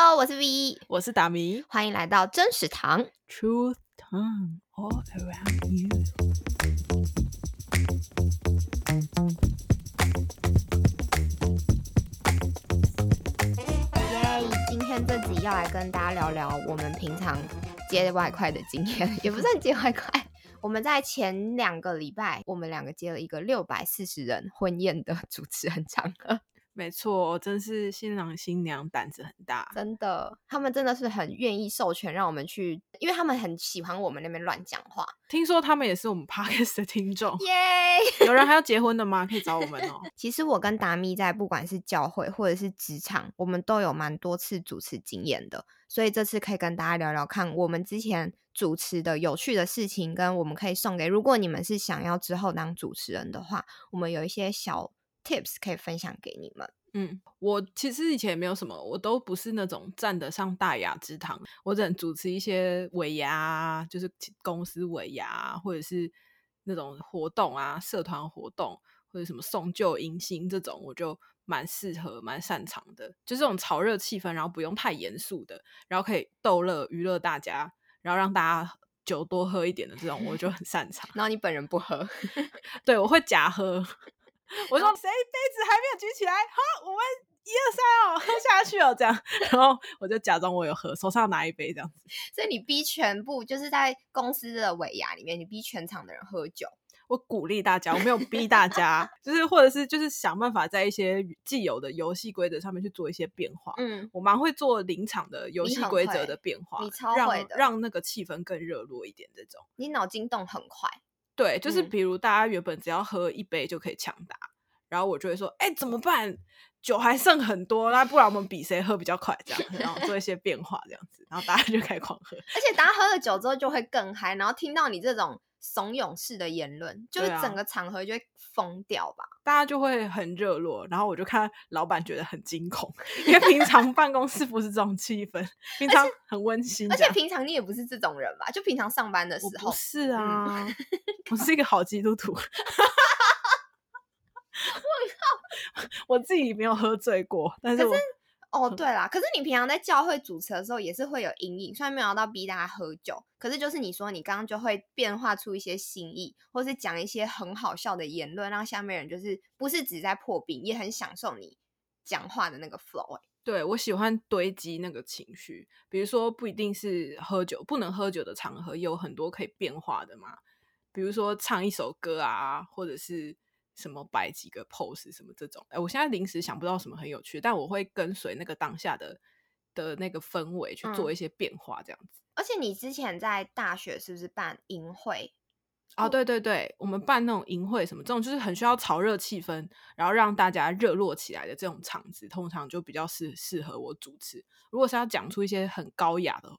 Hello，我是 V，我是达米，欢迎来到真实堂 Truth Time all around you。耶今天这集要来跟大家聊聊我们平常接外快的经验，也不算接外快。我们在前两个礼拜，我们两个接了一个六百四十人婚宴的主持人场合。没错，真是新郎新娘胆子很大，真的，他们真的是很愿意授权让我们去，因为他们很喜欢我们那边乱讲话。听说他们也是我们 Podcast 的听众，耶有人还要结婚的吗？可以找我们哦。其实我跟达咪在不管是教会或者是职场，我们都有蛮多次主持经验的，所以这次可以跟大家聊聊看我们之前主持的有趣的事情，跟我们可以送给如果你们是想要之后当主持人的话，我们有一些小。Tips 可以分享给你们。嗯，我其实以前也没有什么，我都不是那种站得上大雅之堂，我只能主持一些尾牙，就是公司尾牙，或者是那种活动啊，社团活动，或者什么送旧迎新这种，我就蛮适合、蛮擅长的。就这种炒热气氛，然后不用太严肃的，然后可以逗乐、娱乐大家，然后让大家酒多喝一点的这种，我就很擅长。然后你本人不喝？对，我会假喝。我说谁杯子还没有举起来？好，我们一二三哦，喝下去哦，这样，然后我就假装我有喝，手上拿一杯这样子。所以你逼全部就是在公司的尾牙里面，你逼全场的人喝酒。我鼓励大家，我没有逼大家，就是或者是就是想办法在一些既有的游戏规则上面去做一些变化。嗯，我蛮会做临场的游戏规则的变化，你超会的，让让那个气氛更热络一点。这种你脑筋动很快。对，就是比如大家原本只要喝一杯就可以抢答，嗯、然后我就会说，哎，怎么办？酒还剩很多，那不然我们比谁喝比较快，这样，然后做一些变化，这样子，然后大家就开始狂喝。而且大家喝了酒之后就会更嗨，然后听到你这种怂恿式的言论，就是整个场合就会疯掉吧，大家就会很热络。然后我就看老板觉得很惊恐，因为平常办公室不是这种气氛，平常很温馨。而且平常你也不是这种人吧？就平常上班的时候，不是啊，嗯、我是一个好基督徒。我自己没有喝醉过，但是我。哦，对啦，可是你平常在教会主持的时候也是会有阴影，虽然没有到逼大家喝酒，可是就是你说你刚刚就会变化出一些新意，或是讲一些很好笑的言论，让下面人就是不是只在破冰，也很享受你讲话的那个 flow 欸。对，我喜欢堆积那个情绪，比如说不一定是喝酒，不能喝酒的场合有很多可以变化的嘛，比如说唱一首歌啊，或者是。什么摆几个 pose 什么这种，哎，我现在临时想不到什么很有趣，但我会跟随那个当下的的那个氛围去做一些变化，这样子。而且你之前在大学是不是办营会？哦，对对对，我们办那种营会什么这种，就是很需要炒热气氛，然后让大家热络起来的这种场子，通常就比较适适合我主持。如果是要讲出一些很高雅的。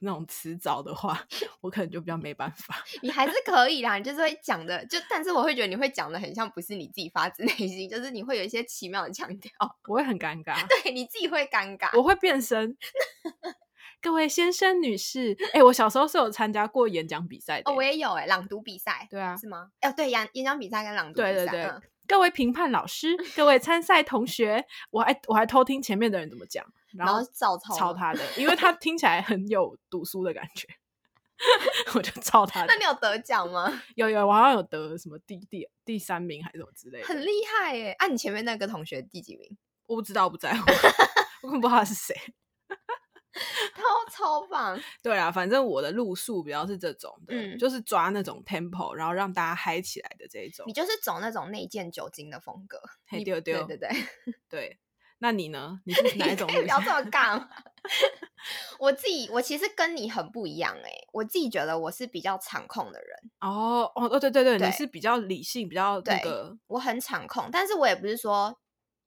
那种词藻的话，我可能就比较没办法。你还是可以啦，你就是会讲的，就但是我会觉得你会讲的很像不是你自己发自内心，就是你会有一些奇妙的腔调，我会很尴尬。对，你自己会尴尬，我会变身。各位先生女士，哎、欸，我小时候是有参加过演讲比赛的，哦，我也有哎、欸，朗读比赛，对啊，是吗？哦，对，演演讲比赛跟朗读比赛，对对对。嗯各位评判老师，各位参赛同学，我还我还偷听前面的人怎么讲，然后照抄抄他的，因为他听起来很有读书的感觉，我就抄他的。那你有得奖吗？有有，我好像有得什么第第第三名还是什么之类的，很厉害耶！啊，你前面那个同学第几名？我不知道，不在乎，我根本不知道他是谁。超超棒，对啊，反正我的路数比较是这种的，嗯，就是抓那种 tempo，然后让大家嗨起来的这一种。你就是走那种内建酒精的风格，嘿丢丢，对对对 对。那你呢？你是哪一种？不要这么干。我自己，我其实跟你很不一样哎，我自己觉得我是比较场控的人。哦哦哦，对对对，对你是比较理性，比较那个。我很场控，但是我也不是说。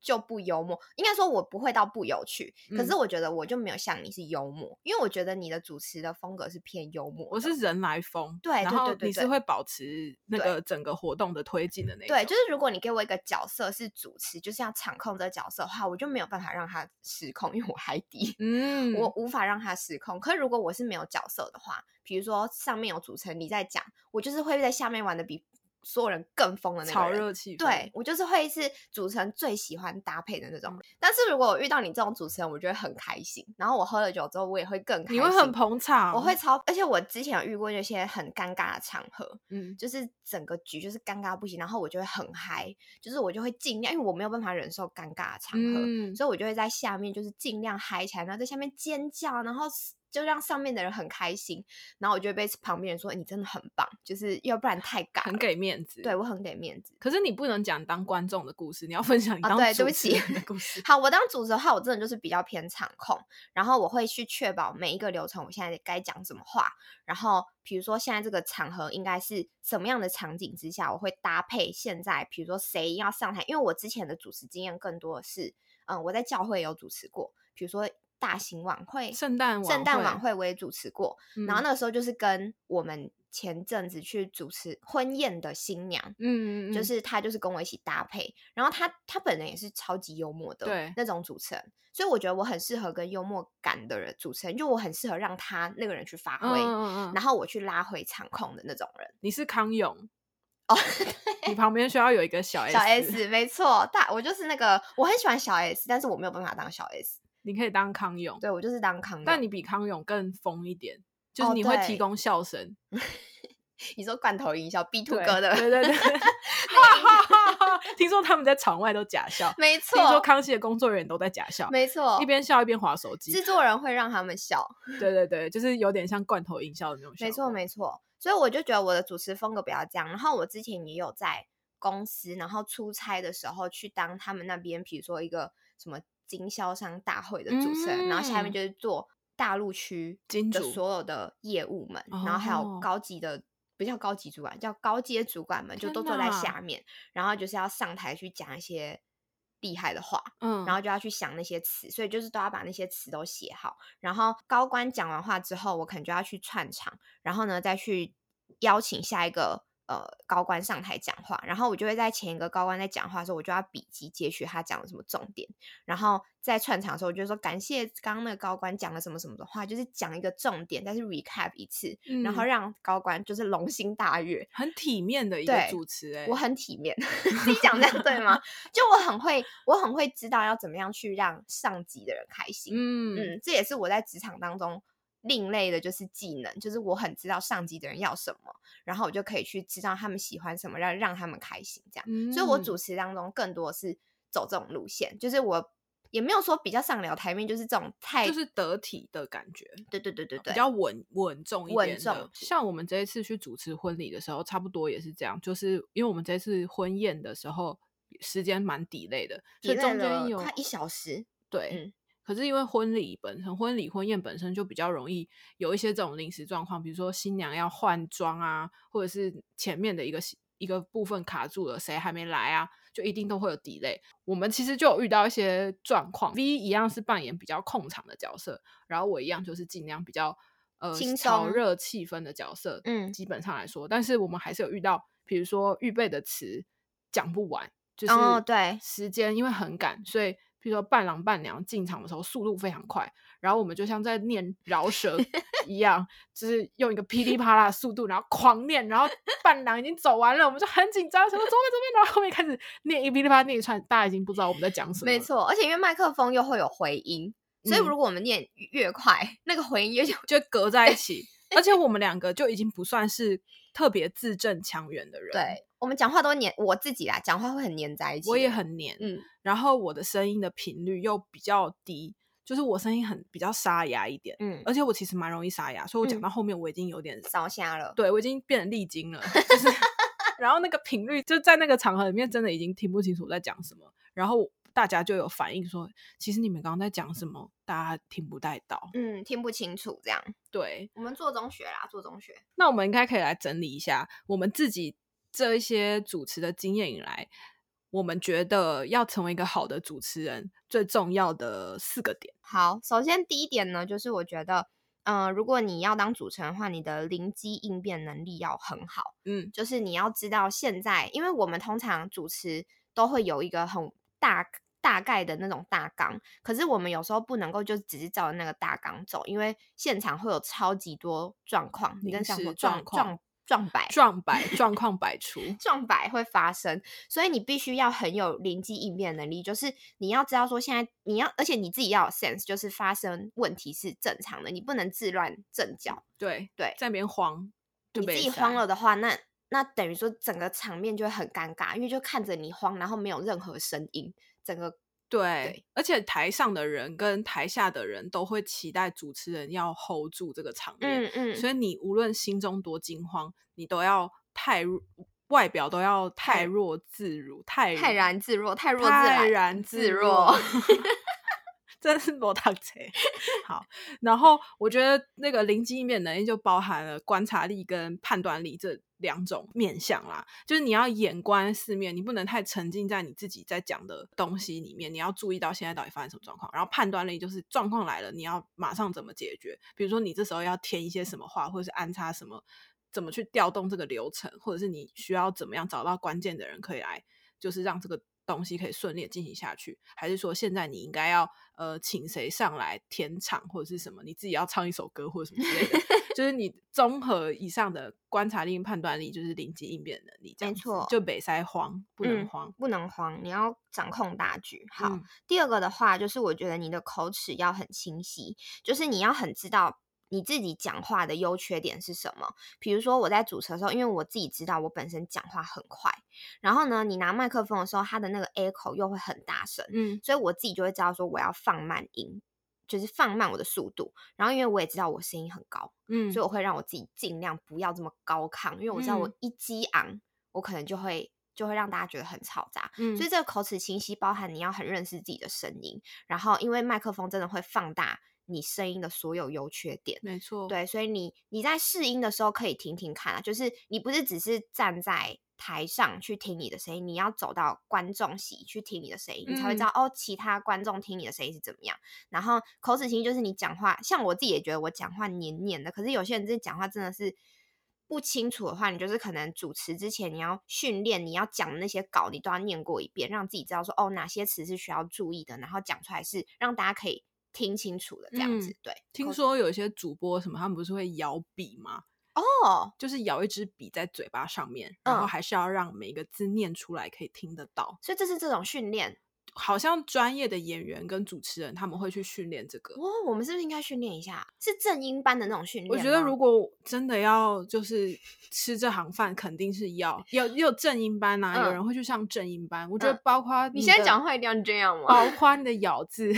就不幽默，应该说我不会到不有趣，嗯、可是我觉得我就没有像你是幽默，因为我觉得你的主持的风格是偏幽默，我是人来疯，对，然后你是会保持那个整个活动的推进的那种，对，就是如果你给我一个角色是主持，就是要场控这个角色的话，我就没有办法让他失控，因为我海底，嗯，我无法让他失控。可是如果我是没有角色的话，比如说上面有主持人你在讲，我就是会在下面玩的比。所有人更疯的那种炒热气氛。对，我就是会是主持人最喜欢搭配的那种。嗯、但是如果我遇到你这种主持人，我觉得很开心。然后我喝了酒之后，我也会更开心。你会很捧场，我会超。而且我之前有遇过那些很尴尬的场合，嗯，就是整个局就是尴尬不行，然后我就会很嗨，就是我就会尽量，因为我没有办法忍受尴尬的场合，嗯、所以我就会在下面就是尽量嗨起来，然后在下面尖叫，然后。就让上面的人很开心，然后我就会被旁边人说，你真的很棒，就是要不然 太尬，很给面子。对，我很给面子。可是你不能讲当观众的故事，你要分享你当主持人的故事。哦、好，我当主持的话，我真的就是比较偏场控，然后我会去确保每一个流程，我现在该讲什么话。然后比如说现在这个场合应该是什么样的场景之下，我会搭配现在，比如说谁要上台，因为我之前的主持经验更多的是，嗯，我在教会有主持过，比如说。大型晚会，圣诞圣诞晚会我也主持过，嗯、然后那个时候就是跟我们前阵子去主持婚宴的新娘，嗯，嗯，嗯，就是她就是跟我一起搭配，然后她她本人也是超级幽默的，对。那种主持人，所以我觉得我很适合跟幽默感的人主持人，就我很适合让他那个人去发挥，嗯嗯嗯，然后我去拉回场控的那种人。你是康永。哦，你旁边需要有一个小 S，小 S 没错，大我就是那个我很喜欢小 S，但是我没有办法当小 S。你可以当康永，对，我就是当康永，但你比康永更疯一点，就是你会提供笑声。哦、你说罐头音效，B Two 哥的，对对对，哈哈哈哈！听说他们在场外都假笑，没错。听说康熙的工作人员都在假笑，没错，一边笑一边滑手机。制作人会让他们笑，对对对，就是有点像罐头音效的那种笑。没错没错，所以我就觉得我的主持风格比较这样。然后我之前也有在公司，然后出差的时候去当他们那边，比如说一个什么。经销商大会的主持人，嗯、然后下面就是做大陆区的所有的业务们，然后还有高级的，不叫高级主管，叫高阶主管们，就都坐在下面，然后就是要上台去讲一些厉害的话，嗯，然后就要去想那些词，所以就是都要把那些词都写好，然后高官讲完话之后，我可能就要去串场，然后呢再去邀请下一个。呃，高官上台讲话，然后我就会在前一个高官在讲话的时候，我就要笔记截取他讲了什么重点，然后在串场的时候，我就说感谢刚刚那个高官讲了什么什么的话，就是讲一个重点，但是 recap 一次，嗯、然后让高官就是龙心大悦，很体面的一个主持、欸，哎，我很体面，自己讲这样对吗？就我很会，我很会知道要怎么样去让上级的人开心，嗯。嗯，这也是我在职场当中。另类的就是技能，就是我很知道上级的人要什么，然后我就可以去知道他们喜欢什么，让让他们开心这样。嗯、所以我主持当中更多是走这种路线，就是我也没有说比较上了台面，就是这种太就是得体的感觉。对对对对对，比较稳稳重一点的。稳重。像我们这一次去主持婚礼的时候，差不多也是这样，就是因为我们这次婚宴的时候时间蛮 delay 的，所以中间有快一小时。对。嗯可是因为婚礼本身，婚礼婚宴本身就比较容易有一些这种临时状况，比如说新娘要换装啊，或者是前面的一个一个部分卡住了，谁还没来啊，就一定都会有 delay。我们其实就有遇到一些状况，V 一样是扮演比较控场的角色，然后我一样就是尽量比较呃炒热气氛的角色。嗯，基本上来说，但是我们还是有遇到，比如说预备的词讲不完，就是对时间因为很赶，所以。比如说伴郎伴娘进场的时候速度非常快，然后我们就像在念饶舌 一样，就是用一个噼里啪啦的速度，然后狂念，然后伴郎已经走完了，我们就很紧张，什么左边左边，然后后面开始念一噼里啪啦念一串，大家已经不知道我们在讲什么。没错，而且因为麦克风又会有回音，所以如果我们念越快，嗯、那个回音越就就隔在一起，而且我们两个就已经不算是特别字正腔圆的人。对。我们讲话都黏，我自己啦，讲话会很黏在一起。我也很黏，嗯，然后我的声音的频率又比较低，就是我声音很比较沙哑一点，嗯，而且我其实蛮容易沙哑，所以我讲到后面我已经有点烧瞎了，对，我已经变成历经了，就是，然后那个频率就在那个场合里面真的已经听不清楚我在讲什么，然后大家就有反应说，其实你们刚刚在讲什么，大家听不太到，嗯，听不清楚这样，对，我们做中学啦，做中学，那我们应该可以来整理一下我们自己。这一些主持的经验以来，我们觉得要成为一个好的主持人，最重要的四个点。好，首先第一点呢，就是我觉得，嗯、呃，如果你要当主持人的话，你的灵机应变能力要很好。嗯，就是你要知道现在，因为我们通常主持都会有一个很大大概的那种大纲，可是我们有时候不能够就只是照着那个大纲走，因为现场会有超级多状况，临时状况。撞白撞白 状况百出，撞白会发生，所以你必须要很有灵机应变能力，就是你要知道说现在你要，而且你自己要有 sense，就是发生问题是正常的，你不能自乱阵脚。对对，在那边慌，你自己慌了的话，那那等于说整个场面就会很尴尬，因为就看着你慌，然后没有任何声音，整个。对，对，而且台上的人跟台下的人都会期待主持人要 hold 住这个场面，嗯嗯，所以你无论心中多惊慌，你都要太外表都要太弱自如，太泰然自若，太弱自泰然自若。真是罗大贼，好，然后我觉得那个灵机应变能力就包含了观察力跟判断力这两种面向啦。就是你要眼观四面，你不能太沉浸在你自己在讲的东西里面，你要注意到现在到底发生什么状况。然后判断力就是状况来了，你要马上怎么解决。比如说你这时候要填一些什么话，或者是安插什么，怎么去调动这个流程，或者是你需要怎么样找到关键的人可以来，就是让这个。东西可以顺利进行下去，还是说现在你应该要呃请谁上来填场或者是什么？你自己要唱一首歌或者什么之类的？就是你综合以上的观察力、判断力，就是临机应变能力。没错，就北塞慌，不能慌、嗯，不能慌，你要掌控大局。好、嗯，第二个的话就是我觉得你的口齿要很清晰，就是你要很知道。你自己讲话的优缺点是什么？比如说我在主持的时候，因为我自己知道我本身讲话很快，然后呢，你拿麦克风的时候，它的那个 echo 又会很大声，嗯，所以我自己就会知道说我要放慢音，就是放慢我的速度。然后因为我也知道我声音很高，嗯，所以我会让我自己尽量不要这么高亢，因为我知道我一激昂，我可能就会就会让大家觉得很嘈杂，嗯，所以这个口齿清晰包含你要很认识自己的声音，然后因为麦克风真的会放大。你声音的所有优缺点，没错，对，所以你你在试音的时候可以听听看啊，就是你不是只是站在台上去听你的声音，你要走到观众席去听你的声音，嗯，你才会知道哦，其他观众听你的声音是怎么样。然后口齿清晰就是你讲话，像我自己也觉得我讲话黏黏的，可是有些人这讲话真的是不清楚的话，你就是可能主持之前你要训练，你要讲的那些稿你都要念过一遍，让自己知道说哦哪些词是需要注意的，然后讲出来是让大家可以。听清楚了，这样子、嗯、对。听说有一些主播什么，他们不是会咬笔吗？哦，就是咬一支笔在嘴巴上面，然后还是要让每一个字念出来可以听得到。所以这是这种训练。好像专业的演员跟主持人他们会去训练这个。哦，我们是不是应该训练一下？是正音班的那种训练？我觉得如果真的要就是吃这行饭，肯定是要有有正音班啊、嗯。有人会去上正音班。我觉得包括你，你现在讲话一定要这样吗？包 括你的咬字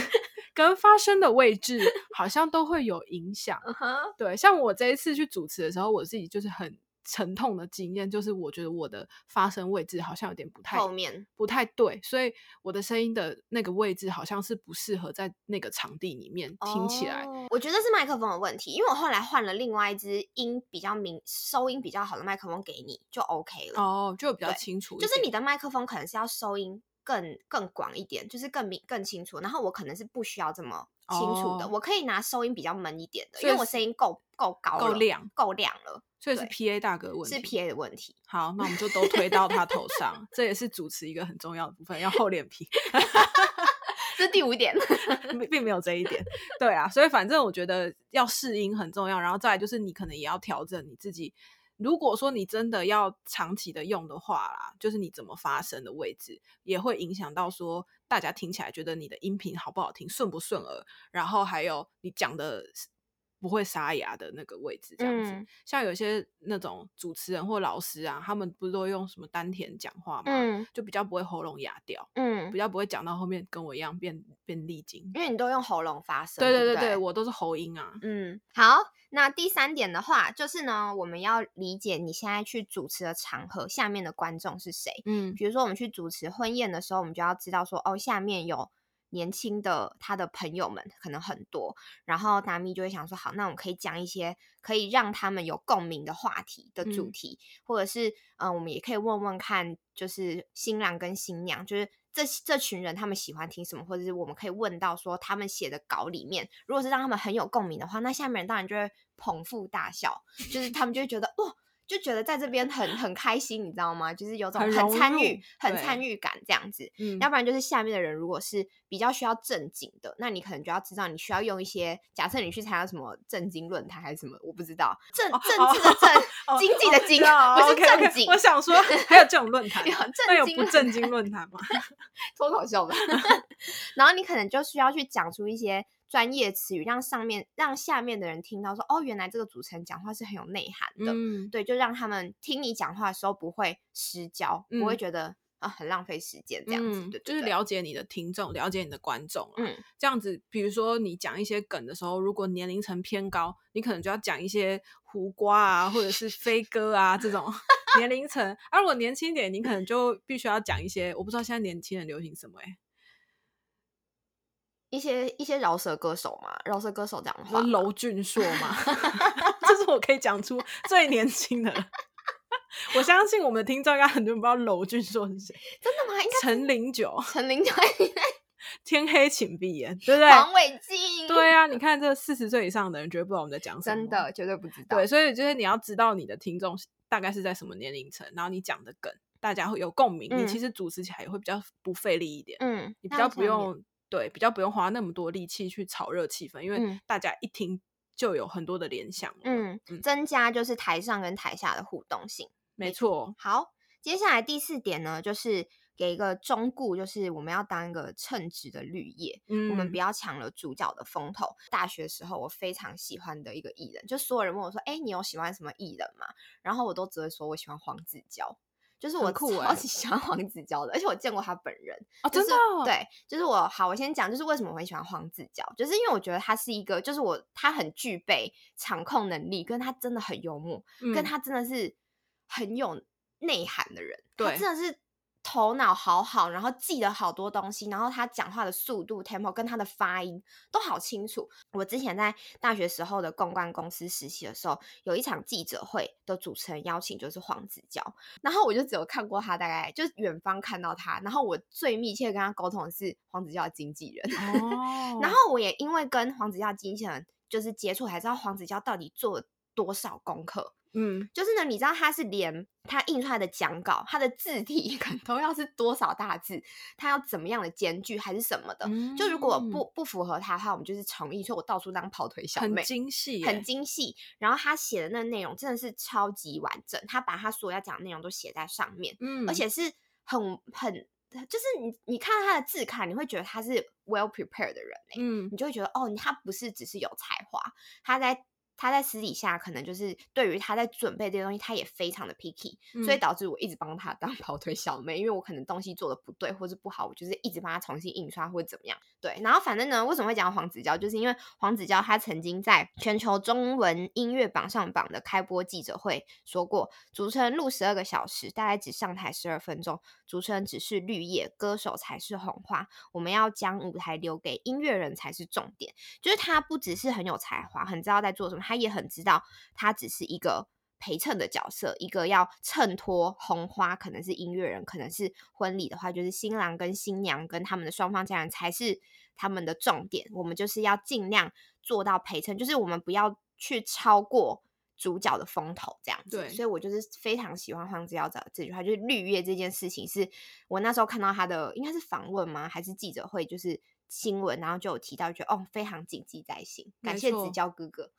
跟发声的位置，好像都会有影响。对，像我这一次去主持的时候，我自己就是很。沉痛的经验就是，我觉得我的发声位置好像有点不太后面不太对，所以我的声音的那个位置好像是不适合在那个场地里面听起来。Oh, 我觉得是麦克风的问题，因为我后来换了另外一支音比较明、收音比较好的麦克风给你，就 OK 了。哦、oh,，就比较清楚。就是你的麦克风可能是要收音更更广一点，就是更明更清楚。然后我可能是不需要这么清楚的，oh. 我可以拿收音比较闷一点的，因为我声音够够高了，够亮，够亮了。所以是 P A 大哥问题，是 P A 的问题。好，那我们就都推到他头上，这也是主持一个很重要的部分，要厚脸皮。这第五点，并没有这一点。对啊，所以反正我觉得要适应很重要，然后再来就是你可能也要调整你自己。如果说你真的要长期的用的话啦，就是你怎么发声的位置，也会影响到说大家听起来觉得你的音频好不好听，顺不顺耳，然后还有你讲的。不会沙哑的那个位置，这样子、嗯。像有些那种主持人或老师啊，他们不是都用什么丹田讲话嘛？嗯，就比较不会喉咙哑掉，嗯，比较不会讲到后面跟我一样变变丽晶。因为你都用喉咙发声。对对对对，对，我都是喉音啊。嗯，好，那第三点的话，就是呢，我们要理解你现在去主持的场合，下面的观众是谁。嗯，比如说我们去主持婚宴的时候，我们就要知道说，哦，下面有。年轻的他的朋友们可能很多，然后达咪就会想说：好，那我们可以讲一些可以让他们有共鸣的话题的主题，嗯、或者是嗯、呃，我们也可以问问看，就是新郎跟新娘，就是这这群人他们喜欢听什么，或者是我们可以问到说他们写的稿里面，如果是让他们很有共鸣的话，那下面人当然就会捧腹大笑，就是他们就会觉得哇。就觉得在这边很很开心，你知道吗？就是有种很参与、很参与感这样子。嗯，要不然就是下面的人如果是比较需要正经的，那你可能就要知道你需要用一些，假设你去参加什么正经论坛还是什么，我不知道政政治的政、哦、经济的经，哦、不是正经。Okay, okay, 我想说还有这种论坛，那有不正经论坛吗？脱口秀吧。然后你可能就需要去讲出一些。专业词语让上面让下面的人听到说哦，原来这个主持人讲话是很有内涵的，嗯，对，就让他们听你讲话的时候不会失焦，嗯、不会觉得啊很浪费时间这样子，对、嗯，就是了。解你的听众，了解你的观众，嗯，这样子，比如说你讲一些梗的时候，如果年龄层偏高，你可能就要讲一些胡瓜啊，或者是飞哥啊这种 年龄层，而、啊、如果年轻点，你可能就必须要讲一些，我不知道现在年轻人流行什么、欸，一些一些饶舌歌手嘛，饶舌歌手讲的话，娄俊硕嘛，这是我可以讲出最年轻的。我相信我们的听众应该很多人不知道娄俊硕是谁，真的吗？应该陈零九，陈零九，天黑请闭眼，对不对？黄伟晋，对啊，你看这四十岁以上的人绝对不知道我们在讲什么，真的绝对不知道。对，所以就是你要知道你的听众大概是在什么年龄层，然后你讲的梗大家会有共鸣，嗯、你其实主持起来也会比较不费力一点，嗯，你比较不用。对，比较不用花那么多力气去炒热气氛，因为大家一听就有很多的联想。嗯，嗯，增加就是台上跟台下的互动性。没错。好，接下来第四点呢，就是给一个忠固，就是我们要当一个称职的绿叶，嗯，我们不要抢了主角的风头。大学时候我非常喜欢的一个艺人，就所有人问我说：“哎，你有喜欢什么艺人吗？”然后我都只会说我喜欢黄子佼。就是我超级 喜欢黄子佼的，而且我见过他本人啊，真的。对，就是我好，我先讲，就是为什么我会喜欢黄子佼，就是因为我觉得他是一个，就是我他很具备场控能力，跟他真的很幽默，嗯、跟他真的是很有内涵的人，对，他真的是。头脑好好，然后记了好多东西，然后他讲话的速度、tempo 跟他的发音都好清楚。我之前在大学时候的公关公司实习的时候，有一场记者会的主持人邀请就是黄子佼，然后我就只有看过他，大概就是远方看到他，然后我最密切跟他沟通的是黄子佼的经纪人。哦，然后我也因为跟黄子佼经纪人就是接触，才知道黄子佼到底做了多少功课。嗯，就是呢，你知道他是连他印出来的讲稿，他的字体 可能都要是多少大字，他要怎么样的间距还是什么的。嗯、就如果不不符合他的话，我们就是重译。所以我到处当跑腿小妹，很精细，很精细。然后他写的那内容真的是超级完整，他把他所要讲的内容都写在上面，嗯，而且是很很，就是你你看到他的字卡，你会觉得他是 well prepared 的人，嗯，你就会觉得哦，他不是只是有才华，他在。他在私底下可能就是对于他在准备这些东西，他也非常的 picky，嗯，所以导致我一直帮他当 跑腿小妹，因为我可能东西做的不对或是不好，我就是一直帮他重新印刷或者怎么样。对，然后反正呢，为什么会讲黄子佼，就是因为黄子佼他曾经在全球中文音乐榜上榜的开播记者会说过，主持人录十二个小时，大概只上台十二分钟，主持人只是绿叶，歌手才是红花，我们要将舞台留给音乐人才是重点。就是他不只是很有才华，很知道在做什么。他也很知道，他只是一个陪衬的角色，一个要衬托红花，可能是音乐人，可能是婚礼的话，就是新郎跟新娘跟他们的双方家人才是他们的重点。我们就是要尽量做到陪衬，就是我们不要去超过主角的风头，这样子。对，所以我就是非常喜欢黄子佼的这句话，就是绿叶这件事情，是我那时候看到他的，应该是访问吗？还是记者会？就是。新闻，然后就有提到，觉得哦，非常谨记在心，感谢子娇哥哥。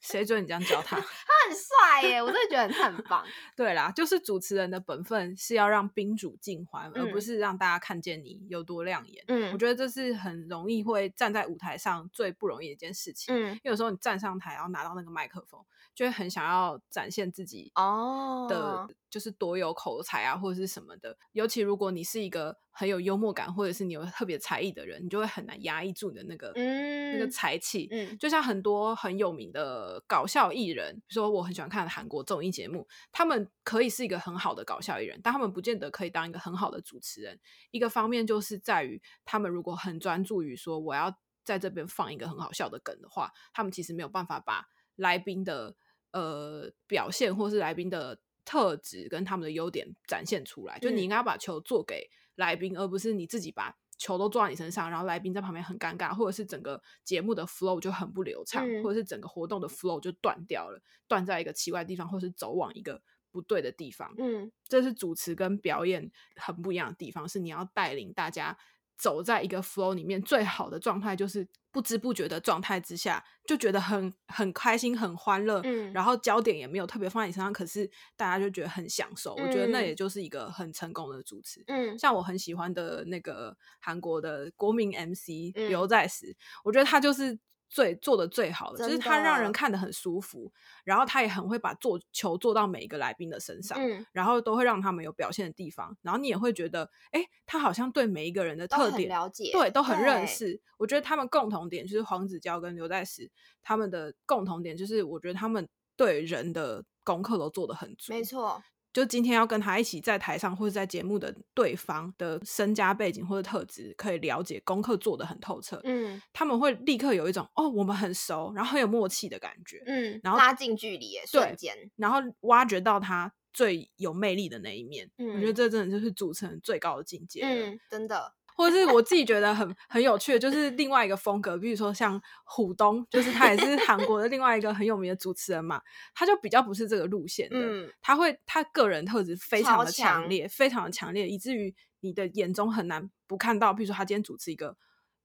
谁准你这样教他？他很帅耶，我真的觉得他很棒。对啦，就是主持人的本分是要让宾主尽欢，嗯，而不是让大家看见你有多亮眼。嗯，我觉得这是很容易会站在舞台上最不容易的一件事情。嗯，因为有时候你站上台，然后拿到那个麦克风。就会很想要展现自己哦的，就是多有口才啊，或者是什么的。尤其如果你是一个很有幽默感，或者是你有特别才艺的人，你就会很难压抑住你的那个、嗯、那个才气。嗯，就像很多很有名的搞笑艺人，比如说我很喜欢看韩国综艺节目，他们可以是一个很好的搞笑艺人，但他们不见得可以当一个很好的主持人。一个方面就是在于，他们如果很专注于说我要在这边放一个很好笑的梗的话，他们其实没有办法把来宾的。呃，表现或是来宾的特质跟他们的优点展现出来，就你应该把球做给来宾，而不是你自己把球都撞在你身上，然后来宾在旁边很尴尬，或者是整个节目的 flow 就很不流畅，嗯、或者是整个活动的 flow 就断掉了，断在一个奇怪的地方，或是走往一个不对的地方。嗯，这是主持跟表演很不一样的地方，是你要带领大家。走在一个 flow 里面，最好的状态就是不知不觉的状态之下，就觉得很很开心、很欢乐，嗯，然后焦点也没有特别放在你身上，可是大家就觉得很享受。嗯，我觉得那也就是一个很成功的主持。嗯，像我很喜欢的那个韩国的国民 MC 刘在石，我觉得他就是。最做的最好的，就是他让人看得很舒服，然后他也很会把做球做到每一个来宾的身上，嗯，然后都会让他们有表现的地方，然后你也会觉得，哎，他好像对每一个人的特点了解，对，都很认识。我觉得他们共同点就是黄子佼跟刘在石，他们的共同点就是，我觉得他们对人的功课都做得很足，没错。就今天要跟他一起在台上或者在节目的对方的身家背景或者特质，可以了解功课做得很透彻。嗯，他们会立刻有一种哦，我们很熟，然后很有默契的感觉。嗯，然后拉近距离，瞬间，然后挖掘到他最有魅力的那一面。嗯，我觉得这真的就是主持人最高的境界。嗯，真的。或者是我自己觉得很很有趣的，就是另外一个风格，比如说像虎东，就是他也是韩国的另外一个很有名的主持人嘛，他就比较不是这个路线的，嗯、他会他个人特质非常的强烈，强非常的强烈，以至于你的眼中很难不看到，比如说他今天主持一个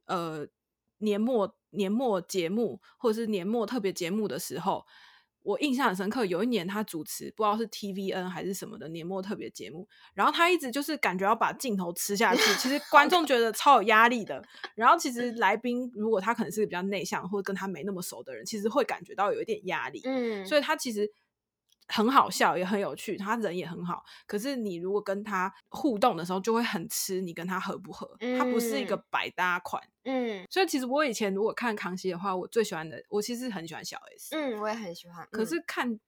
呃年末年末节目或者是年末特别节目的时候。我印象很深刻，有一年他主持不知道是 TVN 还是什么的年末特别节目，然后他一直就是感觉要把镜头吃下去，其实 观众觉得超有压力的。然后其实来宾如果他可能是比较内向或者跟他没那么熟的人，其实会感觉到有一点压力。嗯，所以他其实。很好笑，也很有趣，他人也很好。可是你如果跟他互动的时候，就会很吃你跟他合不合。嗯、他不是一个百搭款。嗯，所以其实我以前如果看康熙的话，我最喜欢的，我其实很喜欢小 S。嗯，我也很喜欢。可是看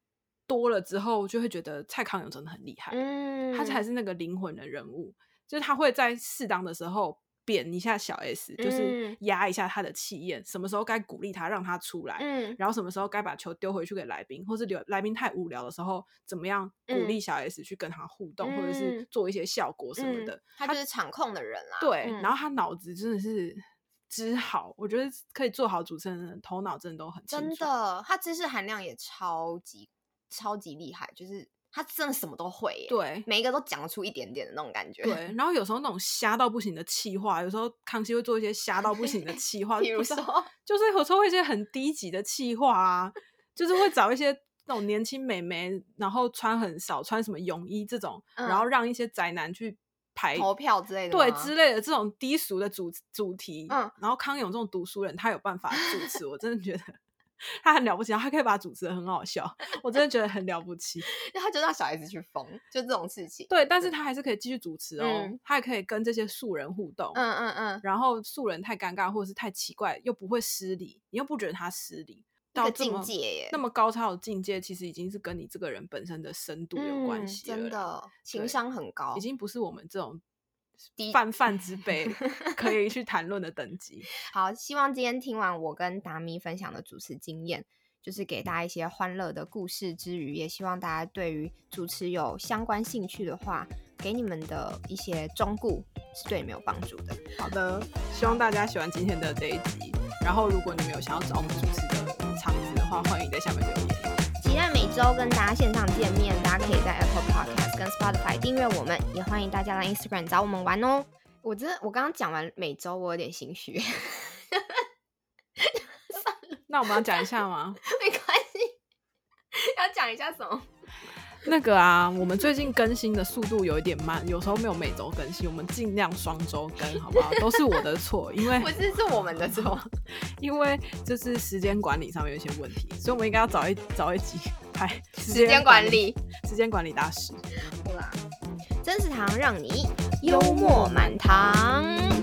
多了之后，就会觉得蔡康永真的很厉害。嗯，他才是那个灵魂的人物，就是他会在适当的时候。贬一下小 S，就是压一下他的气焰。嗯、什么时候该鼓励他，让他出来？嗯、然后什么时候该把球丢回去给来宾，或是留来宾太无聊的时候，怎么样鼓励小 S 去跟他互动，嗯、或者是做一些效果什么的？嗯、他就是场控的人啦。对，嗯、然后他脑子真的是之好，我觉得可以做好主持人的人，头脑真的都很清楚。真的，他知识含量也超级超级厉害，就是。他真的什么都会耶，对，每一个都讲得出一点点的那种感觉。对，然后有时候那种瞎到不行的气话，有时候康熙会做一些瞎到不行的气话，比如说，就是有时候会一些很低级的气话啊，就是会找一些那种年轻美眉，然后穿很少，穿什么泳衣这种，嗯、然后让一些宅男去排投票之类的，对之类的这种低俗的主主题。嗯，然后康永这种读书人，他有办法主持，我真的觉得。他很了不起，他可以把主持人很好笑，我真的觉得很了不起。那他就让小孩子去疯，就这种事情。对，但是他还是可以继续主持哦，嗯、他也可以跟这些素人互动。嗯嗯嗯。然后素人太尴尬或者是太奇怪，又不会失礼，你又不觉得他失礼，到境界耶，那么高超的境界，其实已经是跟你这个人本身的深度有关系、嗯、真的，情商很高，已经不是我们这种。泛泛之辈可以去谈论的等级。好，希望今天听完我跟达咪分享的主持经验，就是给大家一些欢乐的故事之余，也希望大家对于主持有相关兴趣的话，给你们的一些忠告是对你们有帮助的。好的，希望大家喜欢今天的这一集。然后，如果你们有想要找我们主持的场子的话，欢迎在下面留言。周跟大家线上见面，大家可以在 Apple Podcast 跟 Spotify 订阅我们，也欢迎大家来 Instagram 找我们玩哦。我真的，我刚刚讲完每周，我有点心虚。那我们要讲一下吗？没关系，要讲一下什么？那个啊，我们最近更新的速度有一点慢，有时候没有每周更新，我们尽量双周更，好不好？都是我的错，因为不是是我们的错，因为就是时间管理上面有一些问题，所以我们应该要早一早一集拍时间管理，时间管理大师。好啦，真食堂让你幽默满堂。